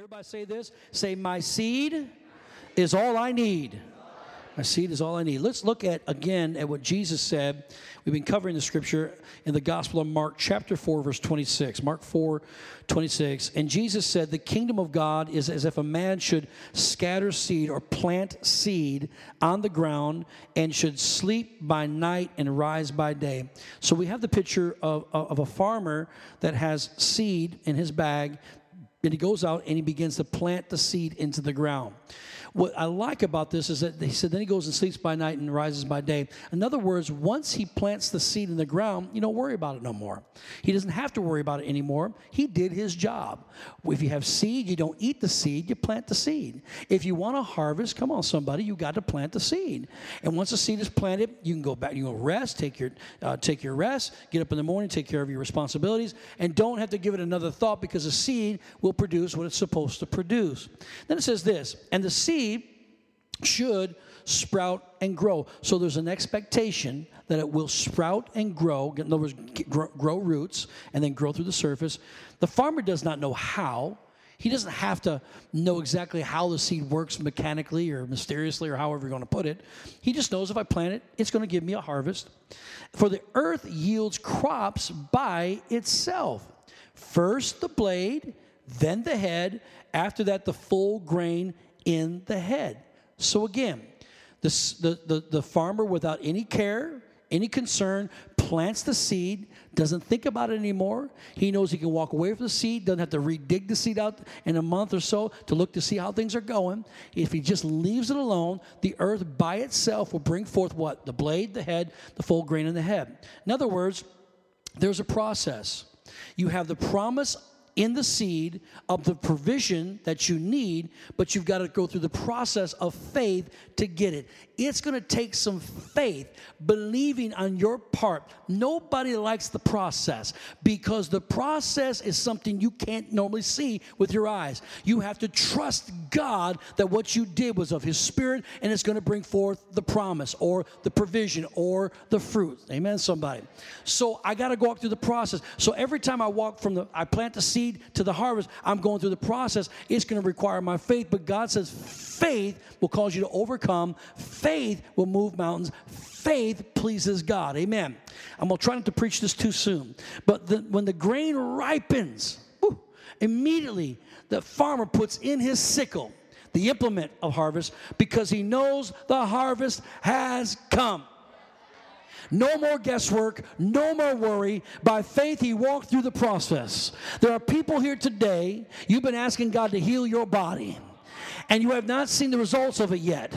Everybody say this. Say, My seed is all I need. My seed is all I need. Let's look at again at what Jesus said. We've been covering the scripture in the Gospel of Mark, chapter 4, verse 26. Mark 4, 26. And Jesus said, The kingdom of God is as if a man should scatter seed or plant seed on the ground and should sleep by night and rise by day. So we have the picture of, of a farmer that has seed in his bag and he goes out and he begins to plant the seed into the ground. What I like about this is that he said, then he goes and sleeps by night and rises by day. In other words, once he plants the seed in the ground, you don't worry about it no more. He doesn't have to worry about it anymore. He did his job. If you have seed, you don't eat the seed, you plant the seed. If you want to harvest, come on, somebody, you got to plant the seed. And once the seed is planted, you can go back, you can rest, take your, uh, take your rest, get up in the morning, take care of your responsibilities, and don't have to give it another thought because the seed will produce what it's supposed to produce. Then it says this, and the seed seed should sprout and grow. So there's an expectation that it will sprout and grow, in other words, grow, grow roots and then grow through the surface. The farmer does not know how. He doesn't have to know exactly how the seed works mechanically or mysteriously or however you're going to put it. He just knows if I plant it, it's going to give me a harvest. For the earth yields crops by itself. First the blade, then the head, after that the full grain in the head. So again, the, the, the, the farmer, without any care, any concern, plants the seed, doesn't think about it anymore. He knows he can walk away from the seed, doesn't have to redig the seed out in a month or so to look to see how things are going. If he just leaves it alone, the earth by itself will bring forth what? The blade, the head, the full grain in the head. In other words, there's a process. You have the promise in the seed of the provision that you need, but you've got to go through the process of faith to get it. It's going to take some faith, believing on your part. Nobody likes the process because the process is something you can't normally see with your eyes. You have to trust God that what you did was of His Spirit and it's going to bring forth the promise or the provision or the fruit. Amen, somebody. So I got to go up through the process. So every time I walk from the, I plant the seed to the harvest, I'm going through the process. It's going to require my faith, but God says faith will cause you to overcome. Faith faith will move mountains. Faith pleases God. Amen. I'm going to try not to preach this too soon. But the, when the grain ripens, immediately the farmer puts in his sickle, the implement of harvest, because he knows the harvest has come. No more guesswork, no more worry. By faith, he walked through the process. There are people here today, you've been asking God to heal your body and you have not seen the results of it yet,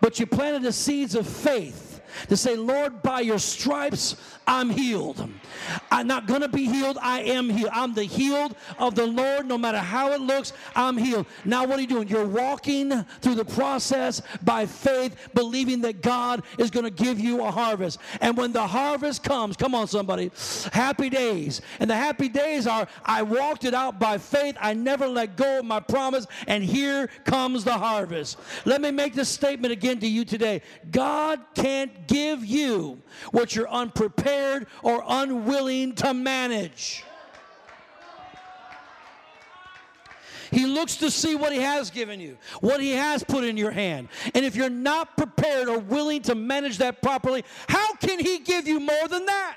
but you planted the seeds of faith to say, Lord, by your stripes, I'm healed. I'm not going to be healed. I am healed. I'm the healed of the Lord. No matter how it looks, I'm healed. Now, what are you doing? You're walking through the process by faith, believing that God is going to give you a harvest. And when the harvest comes, come on, somebody, happy days. And the happy days are I walked it out by faith. I never let go of my promise. And here comes the harvest. Let me make this statement again to you today God can't give you what you're unprepared or unwilling to manage. He looks to see what He has given you, what He has put in your hand. And if you're not prepared or willing to manage that properly, how can He give you more than that?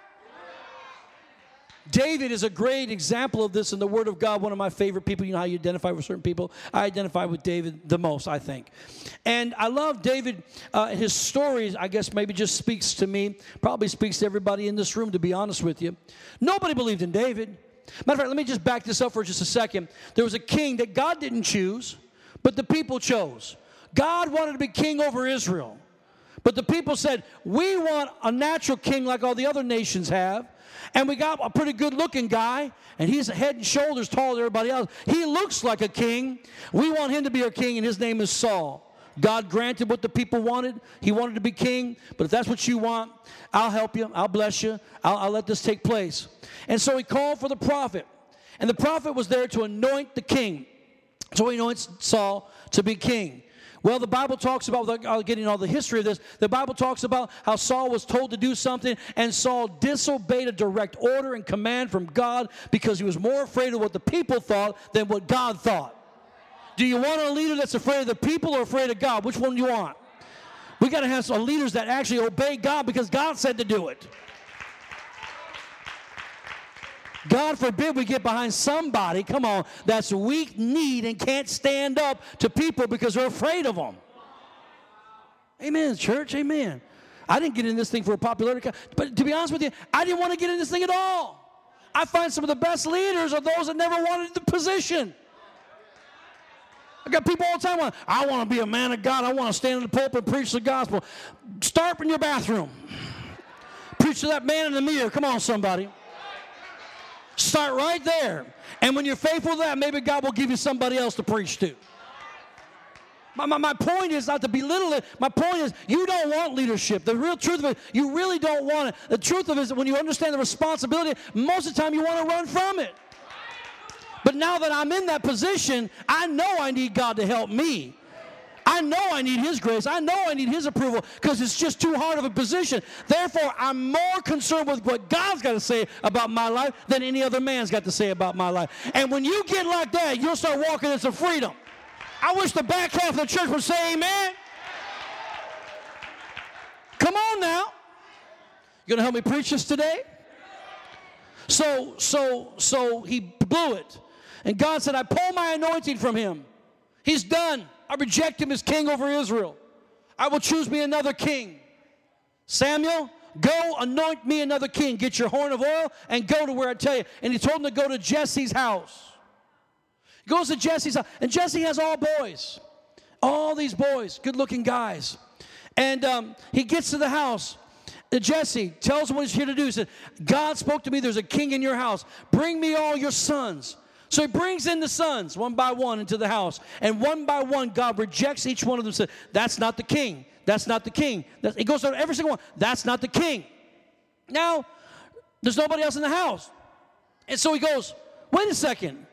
David is a great example of this in the Word of God, one of my favorite people. You know how you identify with certain people? I identify with David the most, I think. And I love David. Uh, his stories, I guess, maybe just speaks to me, probably speaks to everybody in this room, to be honest with you. Nobody believed in David. Matter of fact, let me just back this up for just a second. There was a king that God didn't choose, but the people chose. God wanted to be king over Israel. But the people said, We want a natural king like all the other nations have. And we got a pretty good looking guy, and he's head and shoulders taller than everybody else. He looks like a king. We want him to be our king, and his name is Saul. God granted what the people wanted. He wanted to be king, but if that's what you want, I'll help you. I'll bless you. I'll, I'll let this take place. And so he called for the prophet. And the prophet was there to anoint the king. So he anoints Saul to be king. Well, the Bible talks about, without uh, getting all the history of this, the Bible talks about how Saul was told to do something and Saul disobeyed a direct order and command from God because he was more afraid of what the people thought than what God thought. Do you want a leader that's afraid of the people or afraid of God? Which one do you want? We got to have some leaders that actually obey God because God said to do it. God forbid we get behind somebody, come on, that's weak, need, and can't stand up to people because they're afraid of them. Amen, church, amen. I didn't get in this thing for a popularity, but to be honest with you, I didn't want to get in this thing at all. I find some of the best leaders are those that never wanted the position. I got people all the time. I want to be a man of God. I want to stand in the pulpit and preach the gospel. Start in your bathroom. Preach to that man in the mirror. Come on, somebody. Start right there. And when you're faithful to that, maybe God will give you somebody else to preach to. My, my, my, point is not to belittle it. My point is you don't want leadership. The real truth of it, you really don't want it. The truth of it is when you understand the responsibility, most of the time you want to run from it. But now that I'm in that position, I know I need God to help me. I know I need His grace. I know I need His approval because it's just too hard of a position. Therefore, I'm more concerned with what God's got to say about my life than any other man's got to say about my life. And when you get like that, you'll start walking in some freedom. I wish the back half of the church would say amen. Come on now. You gonna help me preach this today? So, so, so he blew it. And God said, I pull my anointing from him. He's done. I reject him as king over Israel. I will choose me another king. Samuel, go anoint me another king. Get your horn of oil and go to where I tell you. And he told him to go to Jesse's house. He goes to Jesse's house, and Jesse has all boys. All these boys, good looking guys. And um, he gets to the house. Jesse tells him what he's here to do. He said, God spoke to me, there's a king in your house. Bring me all your sons. So he brings in the sons one by one into the house. And one by one, God rejects each one of them. Says, That's not the king. That's not the king. He goes to every single one. That's not the king. Now, there's nobody else in the house. And so he goes, Wait a second.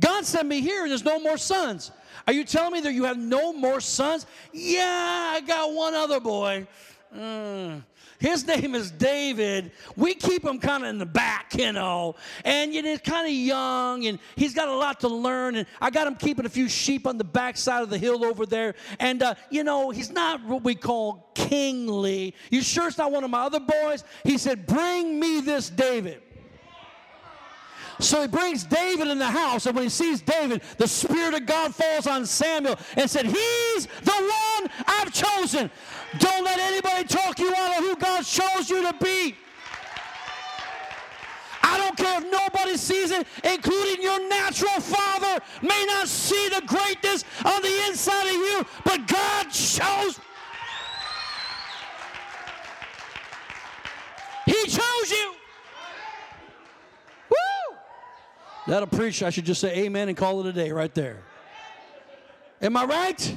God sent me here and there's no more sons. Are you telling me that you have no more sons? Yeah, I got one other boy. Mm. His name is David. We keep him kind of in the back, you know, and you know, he's kind of young and he's got a lot to learn. And I got him keeping a few sheep on the back side of the hill over there. And, uh, you know, he's not what we call kingly. You sure it's not one of my other boys? He said, Bring me this David. So he brings David in the house, and when he sees David, the Spirit of God falls on Samuel and said, He's the one I've chosen. Don't let anybody talk you out of who God chose you to be. I don't care if nobody sees it, including your natural father may not see the greatness on the inside of you, but God chose. He chose you. That'll preach. I should just say amen and call it a day right there. Am I right?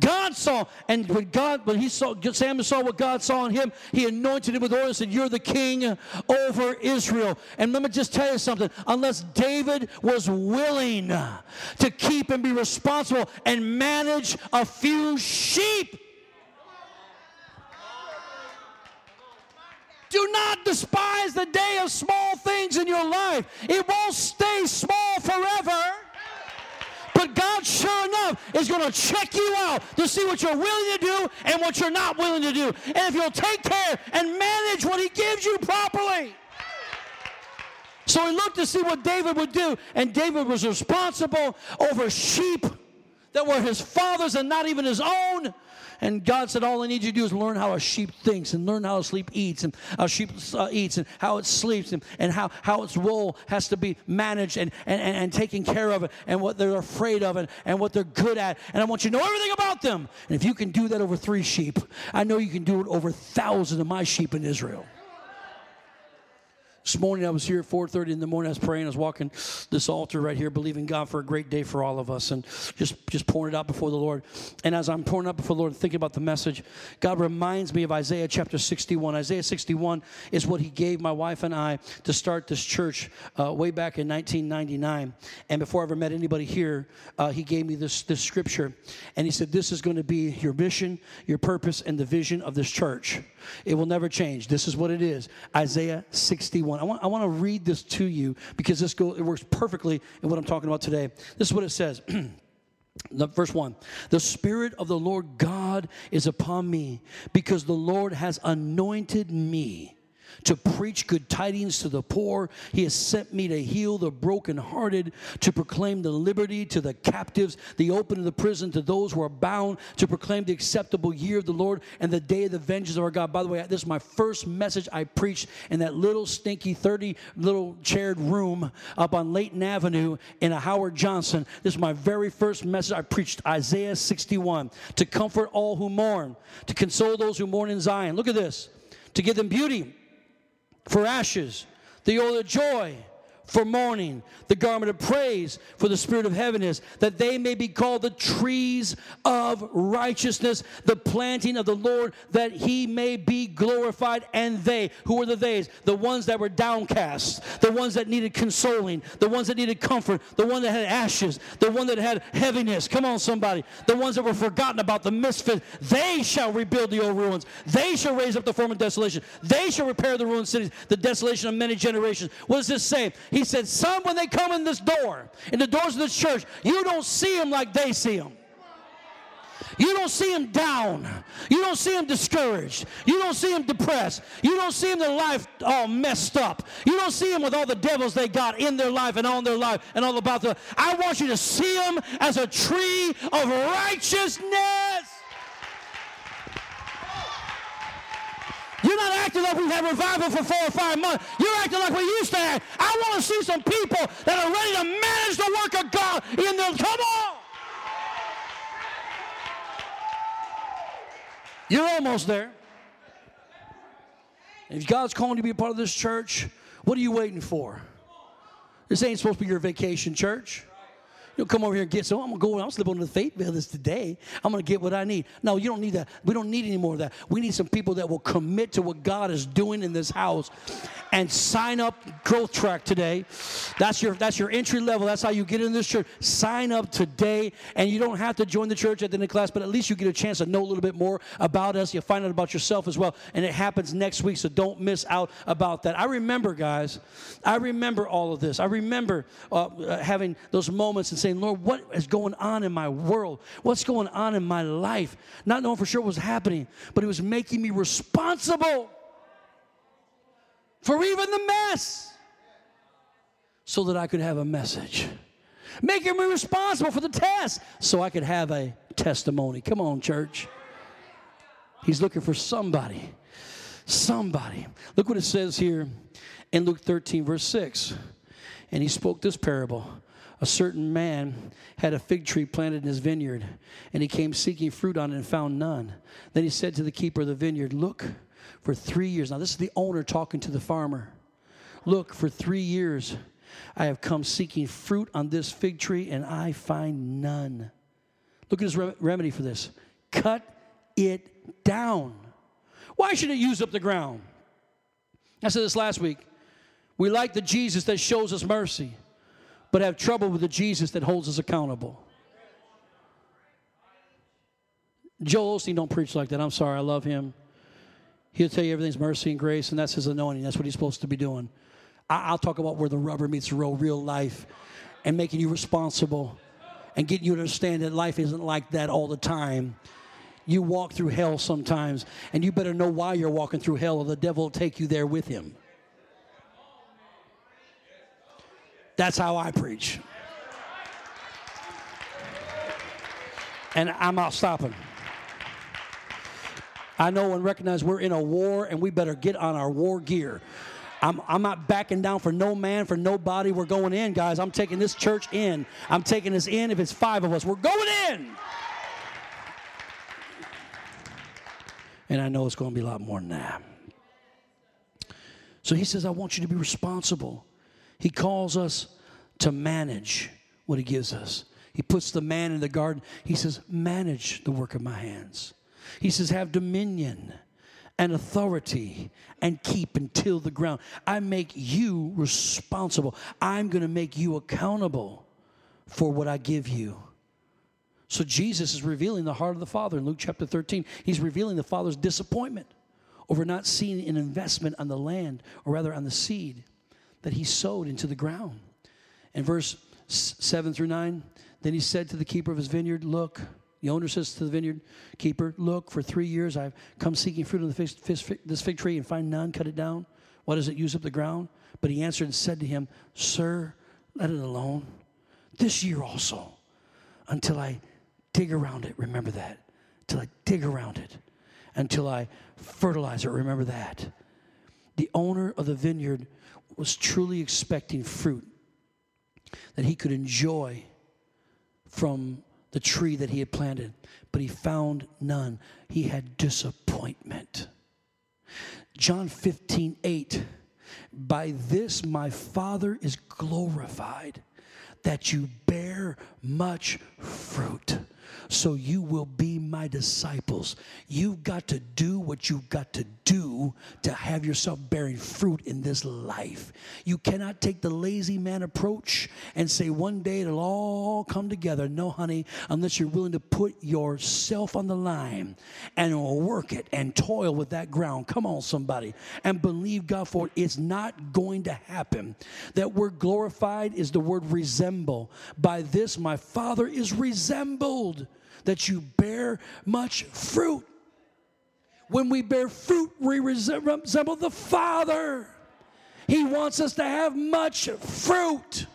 God saw, and when God, when he saw, Samuel saw what God saw in him, he anointed him with oil and said, You're the king over Israel. And let me just tell you something unless David was willing to keep and be responsible and manage a few sheep, Do not despise the day of small things in your life. It won't stay small forever. But God, sure enough, is going to check you out to see what you're willing to do and what you're not willing to do. And if you'll take care and manage what He gives you properly. So he looked to see what David would do, and David was responsible over sheep that were his father's and not even his own. And God said, All I need you to do is learn how a sheep thinks and learn how a sheep eats and how a sheep uh, eats and how it sleeps and, and how, how its wool has to be managed and, and, and, and taken care of and what they're afraid of and, and what they're good at. And I want you to know everything about them. And if you can do that over three sheep, I know you can do it over thousands of my sheep in Israel. This morning I was here at 4:30 in the morning. I was praying. I was walking this altar right here, believing God for a great day for all of us, and just just pouring it out before the Lord. And as I'm pouring it out before the Lord, thinking about the message, God reminds me of Isaiah chapter 61. Isaiah 61 is what He gave my wife and I to start this church uh, way back in 1999. And before I ever met anybody here, uh, He gave me this this scripture, and He said, "This is going to be your mission, your purpose, and the vision of this church. It will never change. This is what it is." Isaiah 61. 1. I want, I want to read this to you because this go, it works perfectly in what I'm talking about today. This is what it says verse 1 The Spirit of the Lord God is upon me because the Lord has anointed me to preach good tidings to the poor. He has sent me to heal the brokenhearted, to proclaim the liberty to the captives, the opening of the prison to those who are bound, to proclaim the acceptable year of the Lord and the day of the vengeance of our God. By the way, this is my first message I preached in that little stinky 30 little chaired room up on Layton Avenue in a Howard Johnson. This is my very first message I preached Isaiah 61 to comfort all who mourn, to console those who mourn in Zion. Look at this to give them beauty for ashes, the oil of joy for mourning, the garment of praise for the spirit of heaviness, that they may be called the trees of righteousness, the planting of the Lord, that he may be glorified. And they, who were the theys? The ones that were downcast, the ones that needed consoling, the ones that needed comfort, the one that had ashes, the one that had heaviness. Come on, somebody. The ones that were forgotten about, the misfit. They shall rebuild the old ruins. They shall raise up the former desolation. They shall repair the ruined cities, the desolation of many generations. What does this say? He said, Some, when they come in this door, in the doors of this church, you don't see them like they see them. You don't see them down. You don't see them discouraged. You don't see them depressed. You don't see them their life all messed up. You don't see them with all the devils they got in their life and on their life and all about the. I want you to see them as a tree of righteousness. You're not acting like we've had revival for four or five months. You're acting like we used to act. I want to see some people that are ready to manage the work of God in them. Come on. You're almost there. If God's calling you to be a part of this church, what are you waiting for? This ain't supposed to be your vacation church. You'll come over here and get some. I'm gonna go. I'm sleep on the faith builders today. I'm gonna get what I need. No, you don't need that. We don't need any more of that. We need some people that will commit to what God is doing in this house, and sign up growth track today. That's your that's your entry level. That's how you get in this church. Sign up today, and you don't have to join the church at the end of class, but at least you get a chance to know a little bit more about us. You'll find out about yourself as well, and it happens next week. So don't miss out about that. I remember, guys. I remember all of this. I remember uh, having those moments and saying, Lord, what is going on in my world? What's going on in my life? Not knowing for sure what was happening, but it was making me responsible for even the mess so that I could have a message. Making me responsible for the test so I could have a testimony. Come on, church. He's looking for somebody. Somebody. Look what it says here in Luke 13, verse 6. And he spoke this parable a certain man had a fig tree planted in his vineyard, and he came seeking fruit on it and found none. Then he said to the keeper of the vineyard, Look, for three years. Now, this is the owner talking to the farmer. Look, for three years I have come seeking fruit on this fig tree, and I find none. Look at his re- remedy for this cut it down. Why should it use up the ground? I said this last week. We like the Jesus that shows us mercy but have trouble with the Jesus that holds us accountable. Joel Osteen don't preach like that. I'm sorry, I love him. He'll tell you everything's mercy and grace, and that's his anointing. That's what he's supposed to be doing. I, will talk about where the rubber meets the road, real life, and making you responsible and getting you to understand that life isn't like that all the time. You walk through hell sometimes, and you better know why you're walking through hell, or the devil will take you there with him. That's how I preach. And I'm not stopping. I know and recognize we're in a war and we better get on our war gear. I'm, I'm not backing down for no man, for nobody. We're going in, guys. I'm taking this church in. I'm taking this in if it's five of us. We're going in. And I know it's going to be a lot more than that. So he says, I want you to be responsible. He calls us to manage what He gives us. He puts the man in the garden. He says, Manage the work of my hands. He says, Have dominion and authority and keep and till the ground. I make you responsible. I'm going to make you accountable for what I give you. So Jesus is revealing the heart of the Father in Luke chapter 13. He's revealing the Father's disappointment over not seeing an investment on the land, or rather on the seed that he sowed into the ground. In verse 7 through 9, Then he said to the keeper of his vineyard, Look, the owner says to the vineyard keeper, Look, for three years I've come seeking fruit on this fig tree and find none, cut it down. Why does it use up the ground? But he answered and said to him, Sir, let it alone. This year also, until I dig around it. Remember that. Until I dig around it. Until I fertilize it. Remember that. The owner of the vineyard was truly expecting fruit that he could enjoy from the tree that he had planted, but he found none. He had disappointment. John 15, 8. By this my Father is glorified, that you bear much fruit so you will be my disciples. You've got to do what you've got to do to have yourself bearing fruit in this life. You cannot take the lazy man approach and say one day it'll all come together. No, honey, unless you're willing to put yourself on the line and work it and toil with that ground. Come on, somebody, and believe God for it. It's not going to happen. That word glorified is the word resemble. By this, my Father is resembled that you bear much fruit. When we bear fruit, we resemble the Father. He wants us to have much fruit.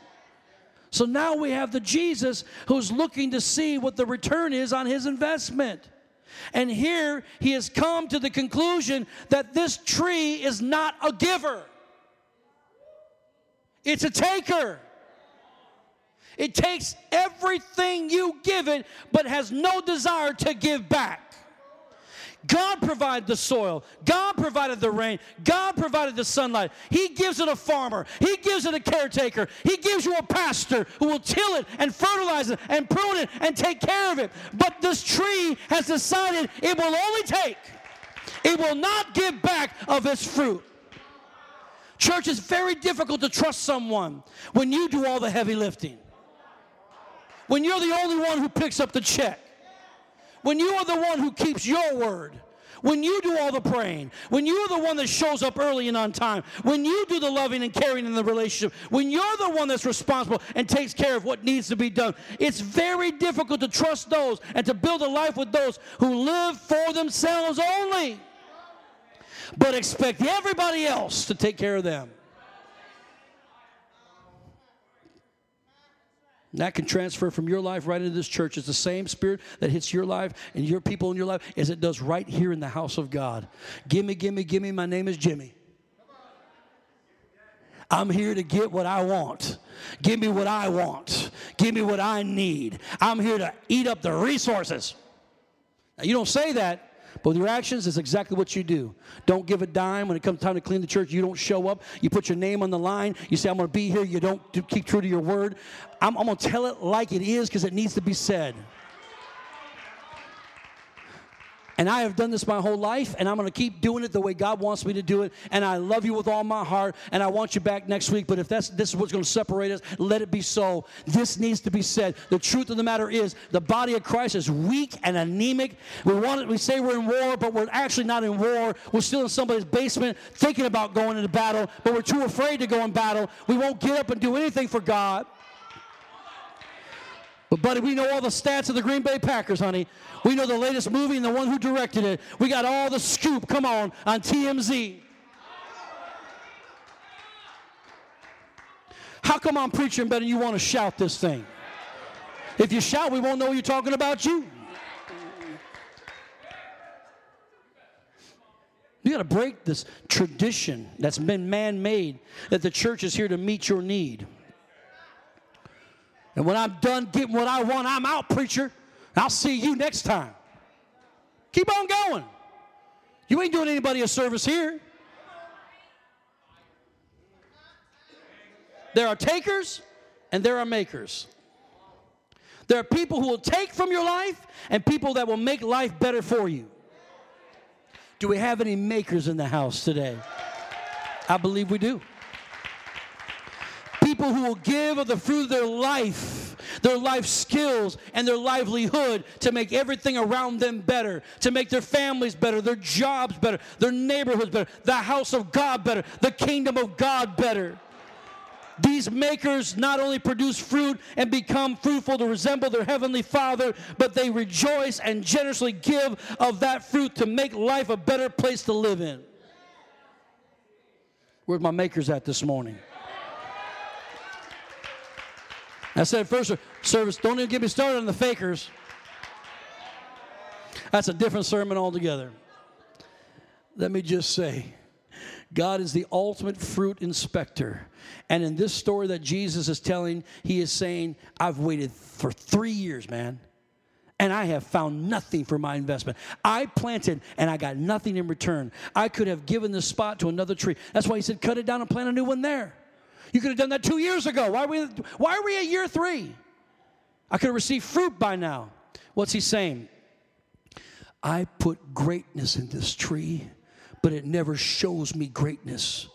So now we have the Jesus who's looking to see what the return is on his investment. And here he has come to the conclusion that this tree is not a giver, it's a taker. It takes everything you give it, but has no desire to give back. God provided the soil. God provided the rain. God provided the sunlight. He gives it a farmer. He gives it a caretaker. He gives you a pastor who will till it and fertilize it and prune it and take care of it. But this tree has decided it will only take, it will not give back of its fruit. Church is very difficult to trust someone when you do all the heavy lifting when you're the only one who picks up the check, when you are the one who keeps your word, when you do all the praying, when you're the one that shows up early and on time, when you do the loving and caring in the relationship, when you're the one that's responsible and takes care of what needs to be done, it's very difficult to trust those and to build a life with those who live for themselves only, but expect everybody else to take care of them. That can transfer from your life right into this church. It's the same spirit that hits your life and your people in your life as it does right here in the house of God. Gimme, gimme, gimme. My name is Jimmy. I'm here to get what I want. Give me what I want. Give me what I need. I'm here to eat up the resources. Now, you don't say that, but with your actions, it's exactly what you do. Don't give a dime when it comes time to clean the church. You don't show up. You put your name on the line. You say, I'm going to be here. You don't keep true to your word. I'm, I'm going to tell it like it is because it needs to be said. And I have done this my whole life, and I'm going to keep doing it the way God wants me to do it. And I love you with all my heart, and I want you back next week. But if that's this is what's going to separate us, let it be so. This needs to be said. The truth of the matter is, the body of Christ is weak and anemic. We want it, we say we're in war, but we're actually not in war. We're still in somebody's basement thinking about going into battle, but we're too afraid to go in battle. We won't get up and do anything for God. But, buddy, we know all the stats of the Green Bay Packers, honey. We know the latest movie and the one who directed it. We got all the scoop, come on, on TMZ. How come I'm preaching better you want to shout this thing? If you shout, we won't know you're talking about you. You got to break this tradition that's been man made that the church is here to meet your need. And when I'm done getting what I want, I'm out, preacher. I'll see you next time. Keep on going. You ain't doing anybody a service here. There are takers and there are makers. There are people who will take from your life and people that will make life better for you. Do we have any makers in the house today? I believe we do people who will give of the fruit of their life, their life skills, and their livelihood to make everything around them better, to make their families better, their jobs better, their neighborhoods better, the house of God better, the kingdom of God better. These makers not only produce fruit and become fruitful to resemble their heavenly Father, but they rejoice and generously give of that fruit to make life a better place to live in. Where's my makers at this morning? I said first service, don't even get me started on the fakers. That's a different sermon altogether. Let me just say, God is the ultimate fruit inspector. And in this story that Jesus is telling, he is saying, I've waited for three years, man, and I have found nothing for my investment. I planted and I got nothing in return. I could have given this spot to another tree. That's why he said, cut it down and plant a new one there. You could have done that two years ago. Why are we, why are we at year three? I could have received fruit by now. What's he saying? I put greatness in this tree, but it never shows me greatness.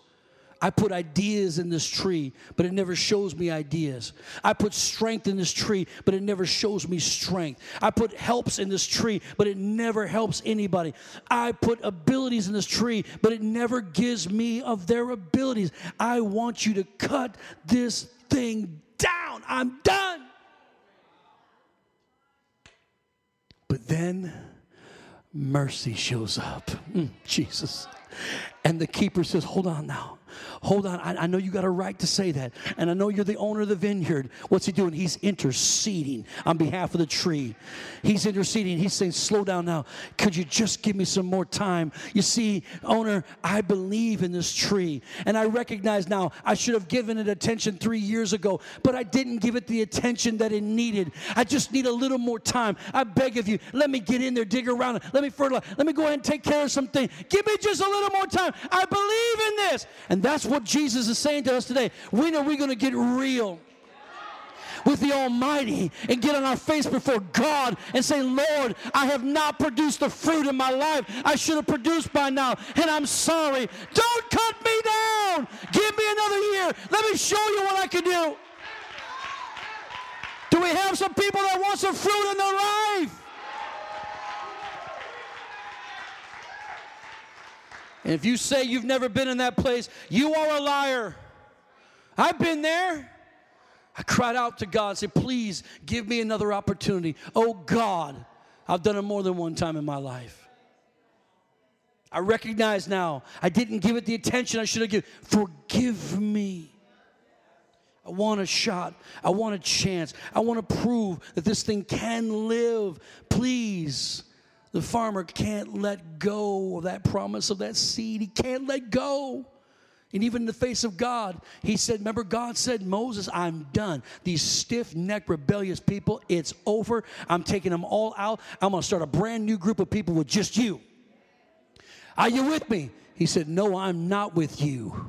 I put ideas in this tree, but it never shows me ideas. I put strength in this tree, but it never shows me strength. I put helps in this tree, but it never helps anybody. I put abilities in this tree, but it never gives me of their abilities. I want you to cut this thing down. I'm done. But then mercy shows up. Mm, Jesus. And the keeper says, Hold on now. Hold on. I, I, know you got a right to say that. And I know you're the owner of the vineyard. What's he doing? He's interceding on behalf of the tree. He's interceding. He's saying, Slow down now. Could you just give me some more time? You see, owner, I believe in this tree. And I recognize now I should have given it attention three years ago, but I didn't give it the attention that it needed. I just need a little more time. I beg of you, let me get in there, dig around, let me fertilize, let me go ahead and take care of something. Give me just a little more time. I believe in this. And that's what Jesus is saying to us today. When are we going to get real? with the Almighty and get on our face before God and say, Lord, I have not produced the fruit in my life I should have produced by now, and I'm sorry. Don't cut me down. Give me another year. Let me show you what I can do. Do we have some people that want some fruit in their life? And if you say you've never been in that place, you are a liar. I've been there. I cried out to God said, Please give me another opportunity. Oh God, I've done it more than one time in my life. I recognize now I didn't give it the attention I should have given. Forgive me. I want a shot. I want a chance. I want to prove that this thing can live. Please the farmer can't let go of that promise of that seed. He can't let go. And even in the face of God, he said, Remember, God said, Moses, I'm done. These stiff necked, rebellious people, it's over. I'm taking them all out. I'm going to start a brand new group of people with just you. Are you with me? He said, No, I'm not with you.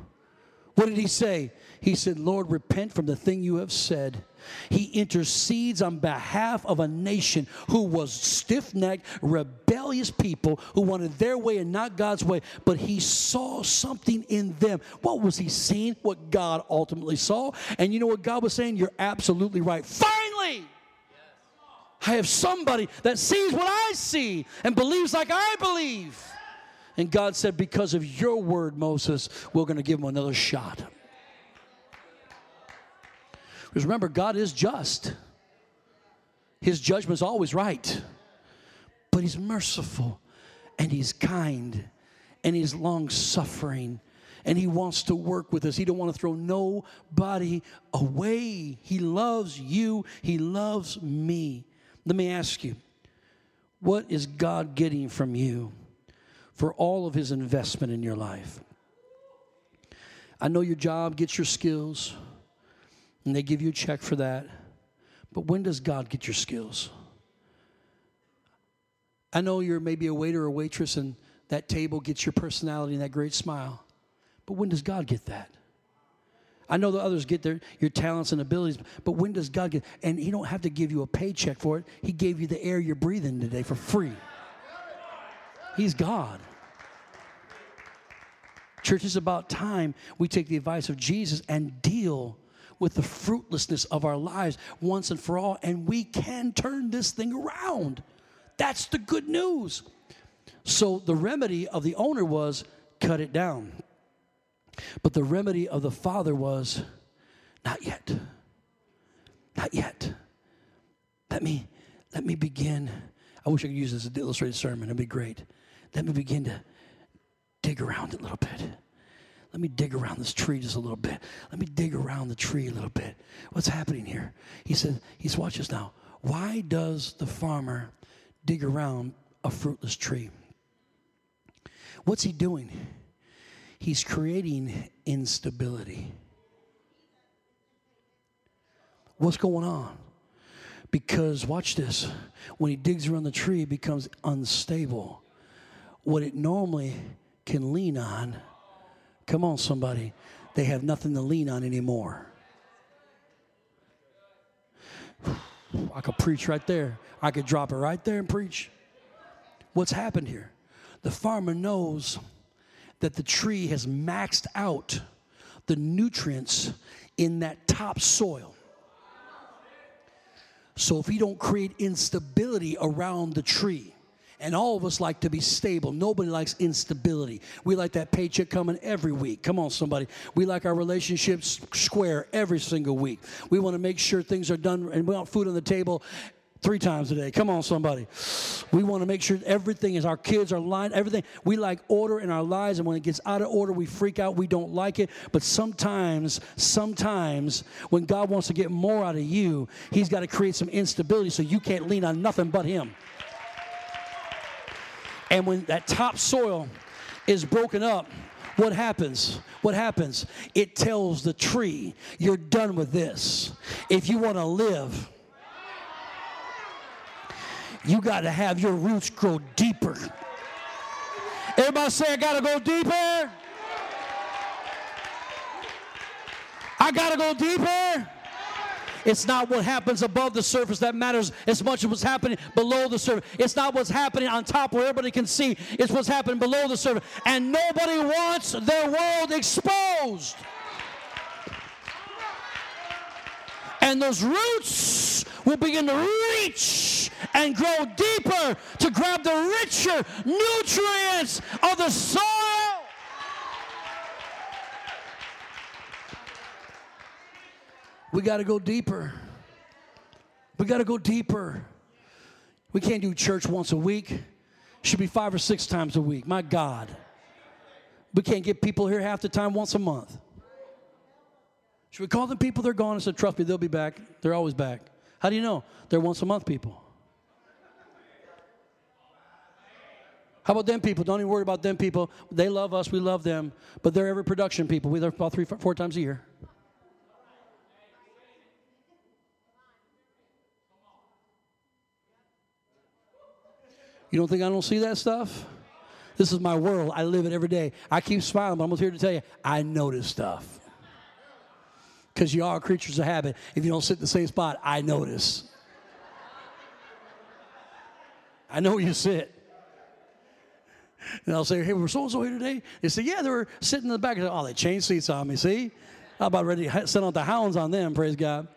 What did he say? He said, Lord, repent from the thing you have said he intercedes on behalf of a nation who was stiff necked, rebellious people who wanted their way and not God's way, but he saw something in them. What was he seeing? What God ultimately saw. And you know what God was saying? You're absolutely right. Finally! I have somebody that sees what I see and believes like I believe. And God said, Because of your word, Moses, we're going to give him another shot. Because remember, God is just, His judgment is always right, but He's merciful and He's kind and He's long suffering and he wants to work with us. He don't want to throw nobody away. He loves you. He loves me. Let me ask you, what is God getting from you for all of his investment in your life? I know your job gets your skills and they give you a check for that. But when does God get your skills? I know you're maybe a waiter or waitress and that table gets your personality and that great smile. But when does God get that? I know the others get their your talents and abilities, but when does God get and he don't have to give you a paycheck for it. He gave you the air you're breathing today for free. He's God. Church, it's about time we take the advice of Jesus and deal with the fruitlessness of our lives once and for all, and we can turn this thing around. That's the good news. So the remedy of the owner was cut it down. But the remedy of the father was Not yet. Not yet. Let me let me begin. I wish I could use this as an illustrated sermon. It'd be great. Let me begin to dig around a little bit. Let me dig around this tree just a little bit. Let me dig around the tree a little bit. What's happening here? He said, He's watch this now. Why does the farmer dig around a fruitless tree? What's he doing? He's creating instability. What's going on? Because, watch this, when he digs around the tree, it becomes unstable. What it normally can lean on, come on, somebody, they have nothing to lean on anymore. I could preach right there. I could drop it right there and preach. What's happened here? The farmer knows that the tree has maxed out the nutrients in that top soil. So if you don't create instability around the tree, and all of us like to be stable. Nobody likes instability. We like that paycheck coming every week. Come on, somebody. We like our relationships square every single week. We want to make sure things are done and we want food on the table three times a day. Come on, somebody. We want to make sure everything is our kids are lined, everything. We like order in our lives, and when it gets out of order, we freak out. We don't like it. But sometimes, sometimes, when God wants to get more out of you, He's got to create some instability so you can't lean on nothing but Him. And when that topsoil is broken up, what happens? What happens? It tells the tree, you're done with this. If you want to live, you got to have your roots grow deeper. Everybody say, I got to go deeper. I got to go deeper. It's not what happens above the surface that matters as much as what's happening below the surface. It's not what's happening on top where everybody can see. It's what's happening below the surface. And nobody wants their world exposed. And those roots will begin to reach and grow deeper to grab the richer nutrients of the soil. We got to go deeper. We got to go deeper. We can't do church once a week. Should be five or six times a week. My God. We can't get people here half the time once a month. Should we call them people? They're gone and said, Trust me, they'll be back. They're always back. How do you know? They're once a month people. How about them people? Don't even worry about them people. They love us, we love them, but they're every production people. We're there about three, four times a year. You don't think I don't see that stuff? This is my world. I live it every day. I keep smiling, but I'm here to tell you, I notice stuff. Because you are creatures of habit. If you don't sit in the same spot, I notice. I know you sit. And I'll say, hey, we're so and so here today. They say, yeah, they were sitting in the back. Say, oh, they changed seats on me, see? How about ready to send out the hounds on them, praise God.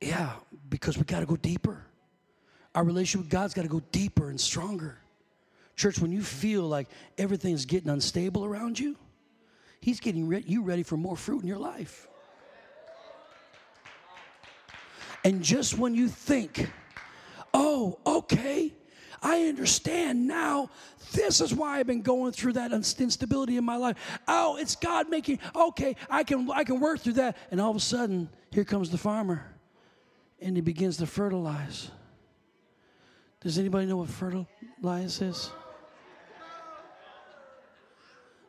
Yeah, because we got to go deeper. Our relationship with God's got to go deeper and stronger. Church, when you feel like everything's getting unstable around you, He's getting re- you ready for more fruit in your life. And just when you think, oh, okay, I understand now. This is why I've been going through that instability in my life. Oh, it's God making. Okay, I can I can work through that. And all of a sudden, here comes the farmer, and he begins to fertilize. Does anybody know what fertilize is?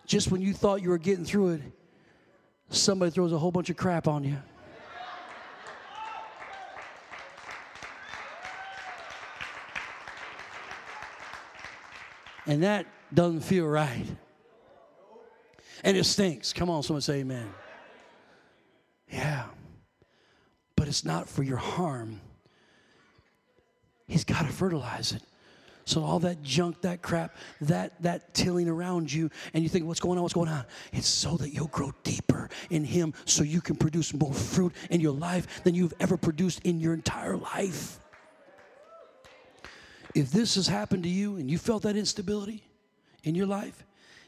Just when you thought you were getting through it, somebody throws a whole bunch of crap on you. And that doesn't feel right. And it stinks. Come on, someone say amen. Yeah. But it's not for your harm. He's got to fertilize it. So all that junk, that crap, that that tilling around you, and you think, what's going on? What's going on? It's so that you'll grow deeper in Him, so you can produce more fruit in your life than you've ever produced in your entire life. If this has happened to you and you felt that instability in your life,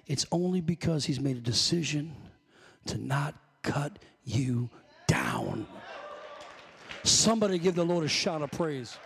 it's only because He's made a decision to not cut you down. Somebody give the Lord a shout of praise.